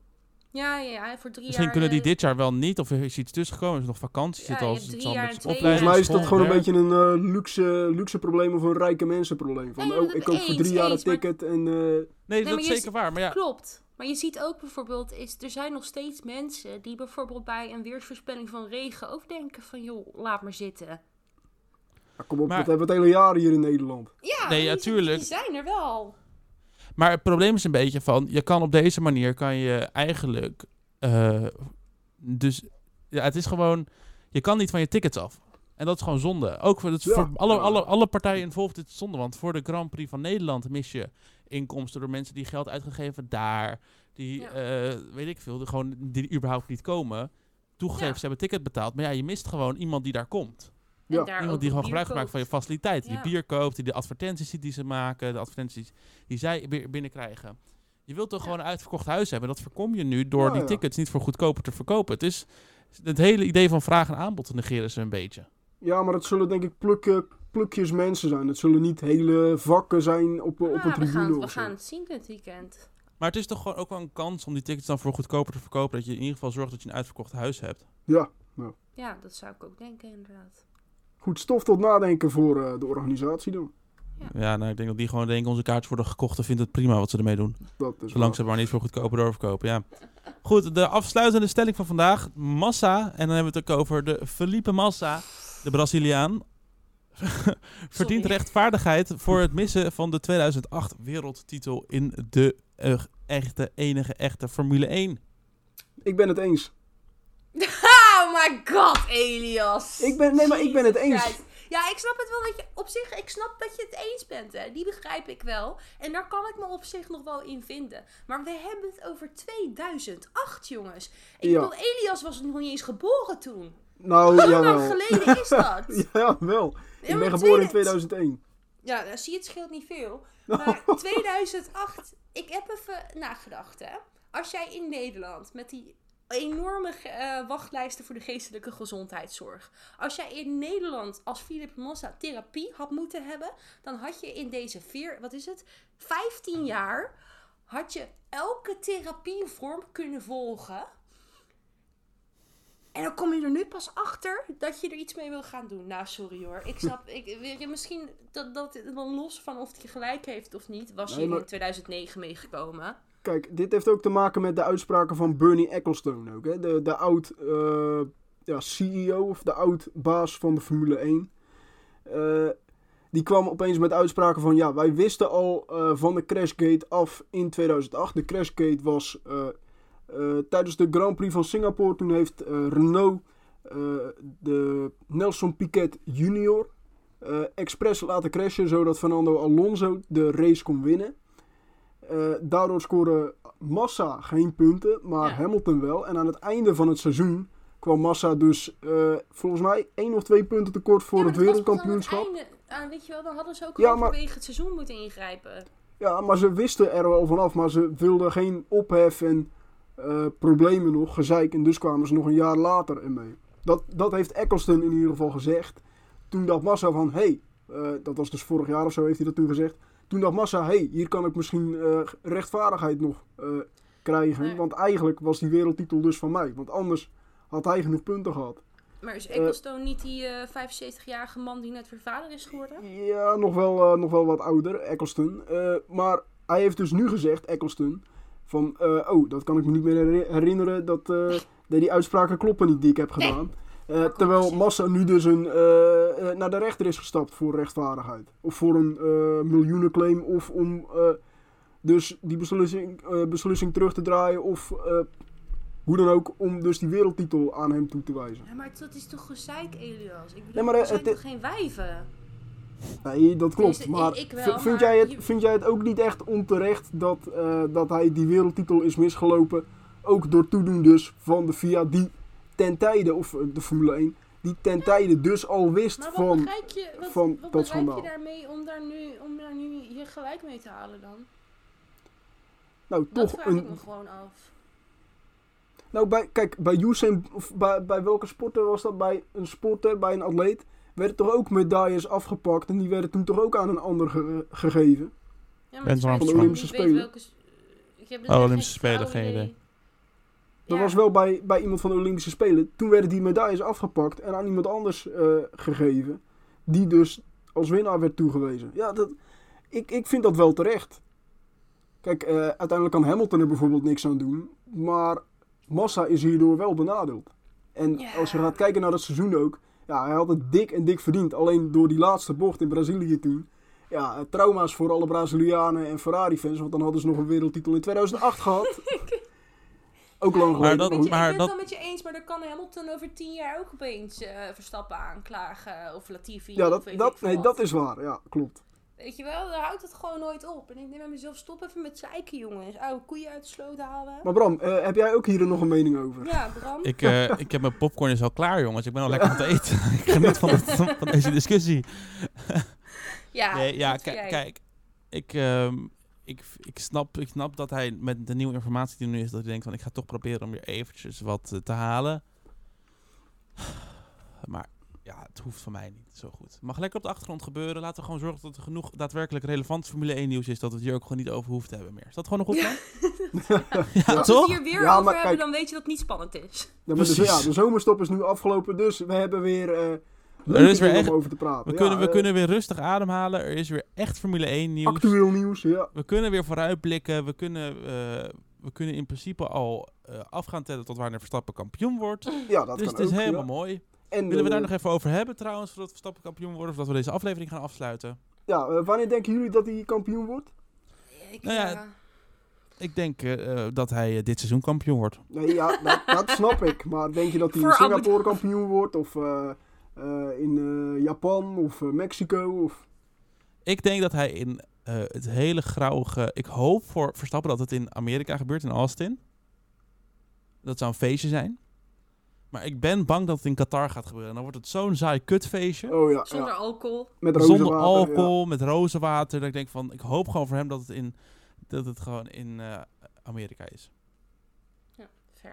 Speaker 2: Ja, ja, ja, voor drie
Speaker 1: Misschien
Speaker 2: jaar...
Speaker 1: kunnen die
Speaker 2: eh,
Speaker 1: dit jaar wel niet, of er is iets tussen gekomen, er is nog vakantie,
Speaker 2: Ja,
Speaker 1: zit al
Speaker 2: twee
Speaker 1: opleiding,
Speaker 3: Volgens mij is dat gewoon een beetje een eh, luxe, luxe probleem of een rijke mensenprobleem. Van,
Speaker 2: Nee,
Speaker 3: oh, ik koop voor drie jaar een
Speaker 2: maar-
Speaker 3: ticket en... eh,
Speaker 1: Nee, dat is zeker waar, maar ja.
Speaker 2: Klopt. Maar je ziet ook bijvoorbeeld, is, er zijn nog steeds mensen die bijvoorbeeld bij een weersvoorspelling van regen ook denken van joh, laat maar zitten.
Speaker 3: Ja, kom op,
Speaker 1: Maar-
Speaker 3: dat hebben we het hele jaar hier in Nederland.
Speaker 2: Ja,
Speaker 1: Nee, ja,
Speaker 2: die,
Speaker 1: tuurlijk.
Speaker 2: die zijn er wel.
Speaker 1: Maar het probleem is een beetje van, je kan op deze manier, kan je eigenlijk, eh, dus, ja, het is gewoon, je kan niet van je tickets af. En dat is gewoon zonde. Ook voor,
Speaker 3: Ja.
Speaker 1: voor alle,
Speaker 3: Ja.
Speaker 1: alle, alle partijen involved is het zonde. Want voor de Grand Prix van Nederland mis je inkomsten door mensen die geld uitgegeven daar. Die,
Speaker 2: Ja.
Speaker 1: eh, weet ik veel, die, gewoon, die überhaupt niet komen. Toegegeven,
Speaker 2: Ja.
Speaker 1: ze hebben ticket betaald. Maar ja, je mist gewoon iemand die daar komt.
Speaker 2: En
Speaker 3: Ja.
Speaker 2: daar
Speaker 1: Iemand die gewoon gebruik maakt
Speaker 2: koopt.
Speaker 1: van je faciliteiten.
Speaker 2: Ja.
Speaker 1: Die bier koopt, die de advertenties ziet die ze maken, de advertenties die zij bi- binnenkrijgen. Je wilt toch
Speaker 2: Ja.
Speaker 1: gewoon een uitverkocht huis hebben. Dat voorkom je nu door
Speaker 3: Ja,
Speaker 1: die
Speaker 3: ja.
Speaker 1: tickets niet voor goedkoper te verkopen. Het is het hele idee van vraag en aanbod negeren ze een beetje.
Speaker 3: Ja, maar het zullen denk ik plukken, plukjes mensen zijn. Het zullen niet hele vakken zijn op, op
Speaker 2: Ja,
Speaker 3: een
Speaker 2: we
Speaker 3: tribune
Speaker 2: gaan, we
Speaker 3: zo.
Speaker 2: gaan het zien dit weekend.
Speaker 1: Maar het is toch gewoon ook wel een kans om die tickets dan voor goedkoper te verkopen. Dat je in ieder geval zorgt dat je een uitverkocht huis hebt.
Speaker 3: Ja,
Speaker 2: Ja, dat zou ik ook denken inderdaad.
Speaker 3: Goed stof tot nadenken voor eh, de organisatie dan.
Speaker 1: Ja, nou ik denk dat die gewoon denken onze kaartjes worden gekocht en vindt het prima wat ze ermee doen.
Speaker 3: Dat is
Speaker 1: Zolang ze maar niet voor goedkoper doorverkopen, ja. Goed, de afsluitende stelling van vandaag. Massa, en dan hebben we het ook over de Felipe Massa, de Braziliaan. verdient
Speaker 2: Sorry.
Speaker 1: rechtvaardigheid voor het missen van de 2008 wereldtitel in de eh, echte, enige echte Formule 1.
Speaker 3: Ik ben het eens.
Speaker 2: Oh my god, Elias!
Speaker 3: Ik ben- nee, maar ik ben het eens.
Speaker 2: Christ. Ja, ik snap het wel dat je op zich, ik snap dat je het eens bent, hè. Die begrijp ik wel. En daar kan ik me op zich nog wel in vinden. Maar we hebben het over 2008, jongens. Ik
Speaker 3: Ja.
Speaker 2: bedoel, Elias was nog niet eens geboren toen.
Speaker 3: Nou,
Speaker 2: Hoe lang geleden is dat?
Speaker 3: Ja, wel. Ik ben geboren in
Speaker 2: 2000
Speaker 3: 2001.
Speaker 2: Ja, dan zie je, het scheelt niet veel. Maar 2008, ik heb even nagedacht, hè. Als jij in Nederland met die enorme eh, wachtlijsten voor de geestelijke gezondheidszorg. Als jij in Nederland als Philip Massa therapie had moeten hebben, dan had je in deze vier, wat is het, 15 jaar, had je elke therapievorm kunnen volgen. En dan kom je er nu pas achter dat je er iets mee wil gaan doen. Nou, sorry hoor. Ik snap, ik, je, misschien dat, dat dan los van of hij gelijk heeft of niet, was
Speaker 3: Nee, maar-
Speaker 2: in 2009 meegekomen.
Speaker 3: Kijk, dit heeft ook te maken met de uitspraken van Bernie Ecclestone ook. Hè? De, de oud eh, ja, CEO of de oud baas van de Formule 1. Eh, die kwam opeens met uitspraken van... Ja, wij wisten al eh, van de crashgate af in 2008. De crashgate was tijdens de Grand Prix van Singapore. Toen heeft Renault de Nelson Piquet Jr. expres laten crashen... zodat Fernando Alonso de race kon winnen. Eh, daardoor scoorde Massa geen punten, maar
Speaker 2: Ja.
Speaker 3: Hamilton wel. En aan het einde van het seizoen kwam Massa dus eh, volgens mij één of twee punten tekort voor
Speaker 2: Ja,
Speaker 3: het wereldkampioenschap.
Speaker 2: einde. Ah, weet je wel, dan hadden ze ook
Speaker 3: Ja, maar-
Speaker 2: het seizoen moeten ingrijpen.
Speaker 3: Ja, maar ze wisten er wel vanaf, maar ze wilden geen ophef en eh, problemen nog, gezeik. En dus kwamen ze nog een jaar later ermee. Dat, dat heeft Eccleston in ieder geval gezegd. Toen dacht Massa van, hé, hey, dat was dus vorig jaar of zo heeft hij dat toen gezegd. Toen dacht Massa, hé, hey, hier kan ik misschien eh, rechtvaardigheid nog eh, krijgen.
Speaker 2: Nee.
Speaker 3: Want eigenlijk was die wereldtitel dus van mij. Want anders had hij genoeg punten gehad.
Speaker 2: Maar is
Speaker 3: Eh,
Speaker 2: Ecclestone niet die eh 75-jarige man die net weer vader is geworden?
Speaker 3: Ja, nog wel, nog wel wat ouder, Eccleston. Maar hij heeft dus nu gezegd, Eccleston, van, oh, dat kan ik me niet meer heri- herinneren, dat nee, die uitspraken kloppen niet die ik heb gedaan.
Speaker 2: Kom
Speaker 3: terwijl. Massa nu dus een, eh, eh, naar de rechter is gestapt voor rechtvaardigheid. Of voor een eh, miljoenenclaim, of om eh, dus die beslissing, eh, beslissing terug te draaien, of eh, hoe dan ook, om dus die wereldtitel aan hem toe te wijzen.
Speaker 2: Ja, maar dat is toch gezeik, Elias? Ik bedoel,
Speaker 3: Nee, maar, eh,
Speaker 2: zijn
Speaker 3: het-
Speaker 2: toch geen wijven?
Speaker 3: Nee, dat klopt. Maar
Speaker 2: ik- ik wel,
Speaker 3: v- vind,
Speaker 2: maar
Speaker 3: jij het, vind jij het ook niet echt onterecht dat, eh, dat hij die wereldtitel is misgelopen? Ook door toedoen dus van de FIA die ten tijde, of eh, de Formule 1, die ten tijde dus al wist
Speaker 2: Maar wat
Speaker 3: van...
Speaker 2: je, wat,
Speaker 3: van
Speaker 2: wat
Speaker 3: dat
Speaker 2: je daarmee om daar, nu, om daar nu je gelijk mee te halen dan?
Speaker 3: Nou,
Speaker 2: Dat
Speaker 3: toch
Speaker 2: vraag ik
Speaker 3: een,
Speaker 2: me gewoon af.
Speaker 3: Nou, bij, kijk, bij Usain, of bij, bij welke sporter was dat? Bij een sporter, bij een atleet, werden toch ook medailles afgepakt. En die werden toen toch ook aan een ander ge- gegeven.
Speaker 2: Ja, maar dat ik
Speaker 3: Olympische Spelen.
Speaker 2: welke Ik heb dus
Speaker 1: Oh, Olympische Spelen, geen idee.
Speaker 3: Dat
Speaker 2: Ja.
Speaker 3: was wel bij, bij iemand van de Olympische Spelen. Toen werden die medailles afgepakt en aan iemand anders eh, gegeven. Die dus als winnaar werd toegewezen. Ja, dat, ik, ik vind dat wel terecht. Kijk, eh, uiteindelijk kan Hamilton er bijvoorbeeld niks aan doen. Maar Massa is hierdoor wel benadeeld. En
Speaker 2: Ja.
Speaker 3: als je gaat kijken naar dat seizoen ook. Ja, hij had het dik en dik verdiend. Alleen door die laatste bocht in Brazilië toen. Ja, eh, trauma's voor alle Brazilianen en Ferrari-fans. Want dan hadden ze nog een wereldtitel in 2008 gehad. Ook lang geleden.
Speaker 1: dat-
Speaker 2: Weet
Speaker 3: goed.
Speaker 2: je,
Speaker 1: maar
Speaker 2: ik ben
Speaker 1: dat-
Speaker 2: het wel met je eens, maar dan kan Hamilton over tien jaar ook opeens eh, Verstappen aanklagen. Of Latifi.
Speaker 3: Ja,
Speaker 2: of
Speaker 3: dat,
Speaker 2: weet ik
Speaker 3: dat, nee,
Speaker 2: wat.
Speaker 3: dat is waar. Ja, klopt.
Speaker 2: Weet je wel, dan houdt het gewoon nooit op. En ik denk bij mezelf, stop even met zeiken, jongens. Oude koeien uit de sloot halen.
Speaker 3: Maar Bram, eh, heb jij ook hier nog een mening over?
Speaker 2: Ja, Bram.
Speaker 1: Ik, eh, ik heb mijn popcorn is al klaar, jongens. Ik ben al lekker aan het eten. ik geniet van, het, van deze discussie.
Speaker 2: ja,
Speaker 1: nee, ja, kijk, kijk. Ik, ehm, ik, ik, snap, ik snap dat hij met de nieuwe informatie die er nu is, dat hij denkt van ik ga toch proberen om weer eventjes wat eh, te halen. Maar ja, het hoeft van mij niet zo goed. Het mag lekker op de achtergrond gebeuren. Laten we gewoon zorgen dat er genoeg daadwerkelijk relevant Formule 1 nieuws is, dat we het hier ook gewoon niet over hoeven te hebben meer. Is dat gewoon een goed plan? Ja,
Speaker 2: Als we
Speaker 1: toch?
Speaker 2: het hier weer
Speaker 3: Ja,
Speaker 2: over
Speaker 3: maar
Speaker 2: hebben,
Speaker 3: kijk-
Speaker 2: dan weet je dat het niet spannend is.
Speaker 3: Ja, maar de,
Speaker 1: Precies.
Speaker 3: ja, de zomerstop is nu afgelopen, dus we hebben weer eh
Speaker 1: Er is weer echt-
Speaker 3: om over te praten.
Speaker 1: We,
Speaker 3: Ja,
Speaker 1: kunnen, we
Speaker 3: eh,
Speaker 1: kunnen weer rustig ademhalen. Er is weer echt Formule 1 nieuws.
Speaker 3: Actueel nieuws, ja.
Speaker 1: We kunnen weer vooruitblikken. We kunnen, eh, we kunnen in principe al eh, af gaan tellen tot wanneer Verstappen kampioen wordt.
Speaker 3: Ja, dat
Speaker 1: dus
Speaker 3: kan
Speaker 1: het is helemaal
Speaker 3: ja.
Speaker 1: mooi.
Speaker 3: En,
Speaker 1: Willen we
Speaker 3: eh,
Speaker 1: daar nog even over hebben trouwens, voordat Verstappen kampioen wordt? Of dat we deze aflevering gaan afsluiten?
Speaker 3: Ja, eh, wanneer denken jullie dat hij kampioen wordt?
Speaker 2: Ik,
Speaker 1: Nou ja, Ik denk eh, eh, dat hij eh, dit seizoen kampioen wordt.
Speaker 3: Nee, ja, dat, dat snap ik. Maar denk je dat hij Singapore kampioen wordt? Of eh, eh, in eh, Japan? Of eh, Mexico? Of...
Speaker 1: Ik denk dat hij in eh, het hele grauwige... Ik hoop voor Verstappen dat het in Amerika gebeurt, in Austin. Dat zou een feestje zijn. Maar ik ben bang dat het in Qatar gaat gebeuren. En dan wordt het zo'n saai kutfeestje.
Speaker 3: Oh ja,
Speaker 2: Zonder
Speaker 3: ja.
Speaker 2: alcohol.
Speaker 3: met
Speaker 1: Zonder
Speaker 3: rozenwater,
Speaker 1: alcohol, met rozenwater. Dat ik denk van, ik hoop gewoon voor hem dat het, in, dat het gewoon in eh, Amerika is.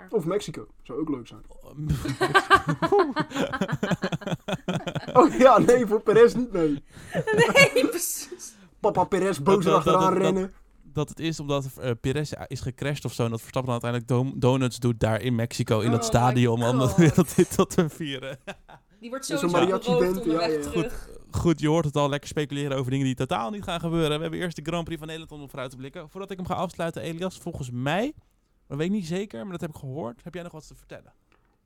Speaker 3: Of Mexico, zou ook leuk zijn. Oh ja, nee, voor Perez niet, nee.
Speaker 2: Nee, precies.
Speaker 3: Papa Perez boos
Speaker 1: Dat- dat- dat-
Speaker 3: erachteraan rennen.
Speaker 1: dat het is omdat eh Perez is gecrashed of zo. En dat Verstappen dan uiteindelijk do- donuts doet daar in Mexico, in dat
Speaker 2: Oh
Speaker 1: stadion. Om dat
Speaker 2: God.
Speaker 1: wereldtitel te vieren.
Speaker 2: Die wordt sowieso
Speaker 3: mariachi band,
Speaker 2: onderweg
Speaker 3: ja, ja.
Speaker 2: terug.
Speaker 1: Goed, je hoort het al lekker speculeren over dingen die totaal niet gaan gebeuren. We hebben eerst de Grand Prix van Nederland om op vooruit te blikken. Voordat ik hem ga afsluiten, Elias, volgens mij, dat weet ik niet zeker, maar dat heb ik gehoord. Heb jij nog wat te vertellen?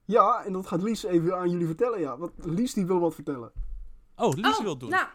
Speaker 3: Ja, en dat gaat Lies even aan jullie vertellen, ja. Want Lies die wil wat vertellen.
Speaker 1: Oh, Lies
Speaker 2: Oh,
Speaker 1: wil het doen.
Speaker 2: Nou,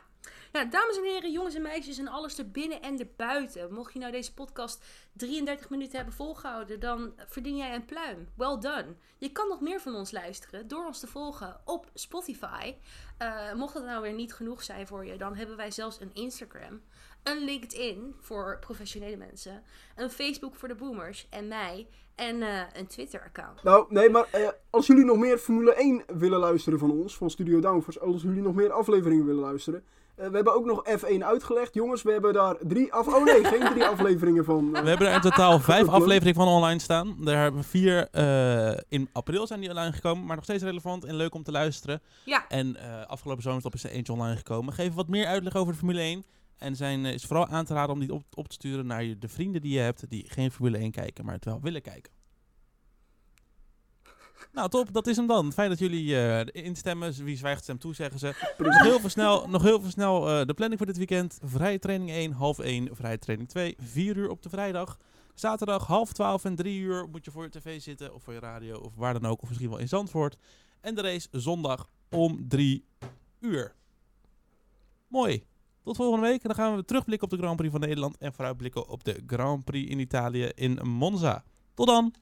Speaker 2: ja, dames en heren, jongens en meisjes en alles erbinnen en erbuiten. Mocht je nou deze podcast 33 minuten hebben volgehouden, dan verdien jij een pluim. Well done. Je kan nog meer van ons luisteren door ons te volgen op Spotify. Eh, mocht dat nou weer niet genoeg zijn voor je, dan hebben wij zelfs een Instagram. Een LinkedIn voor professionele mensen. Een Facebook voor de boomers en mij. En eh, een Twitter-account.
Speaker 3: Nou, nee, maar eh, als jullie nog meer Formule 1 willen luisteren van ons, van Studio Downforce, als jullie nog meer afleveringen willen luisteren, eh, we hebben ook nog F1 uitgelegd. Jongens, we hebben daar drie af... Oh nee, geen drie afleveringen van.
Speaker 1: We hebben er in totaal vijf afleveringen van online staan. Daar hebben we vier eh, in april zijn die online gekomen, maar nog steeds relevant en leuk om te luisteren.
Speaker 2: Ja,
Speaker 1: En eh, afgelopen zomerstop is er eentje online gekomen. Geef wat meer uitleg over de Formule 1. En zijn, eh, is vooral aan te raden om die op, op te sturen naar je, de vrienden die je hebt die geen Formule 1 kijken, maar het wel willen kijken. Nou, top, dat is hem dan. Fijn dat jullie eh, instemmen. Wie zwijgt stem toe, zeggen ze. Nog heel veel snel, nog heel veel snel eh, de planning voor dit weekend. Vrije training 1, half 1. Vrije training 2, 4 uur op de vrijdag. Zaterdag half 12 en 3 uur moet je voor je tv zitten. Of voor je radio, of waar dan ook. Of misschien wel in Zandvoort. En de race zondag om 3 uur. Mooi. Tot volgende week. En dan gaan we terugblikken op de Grand Prix van Nederland. En vooruitblikken op de Grand Prix in Italië in Monza. Tot dan.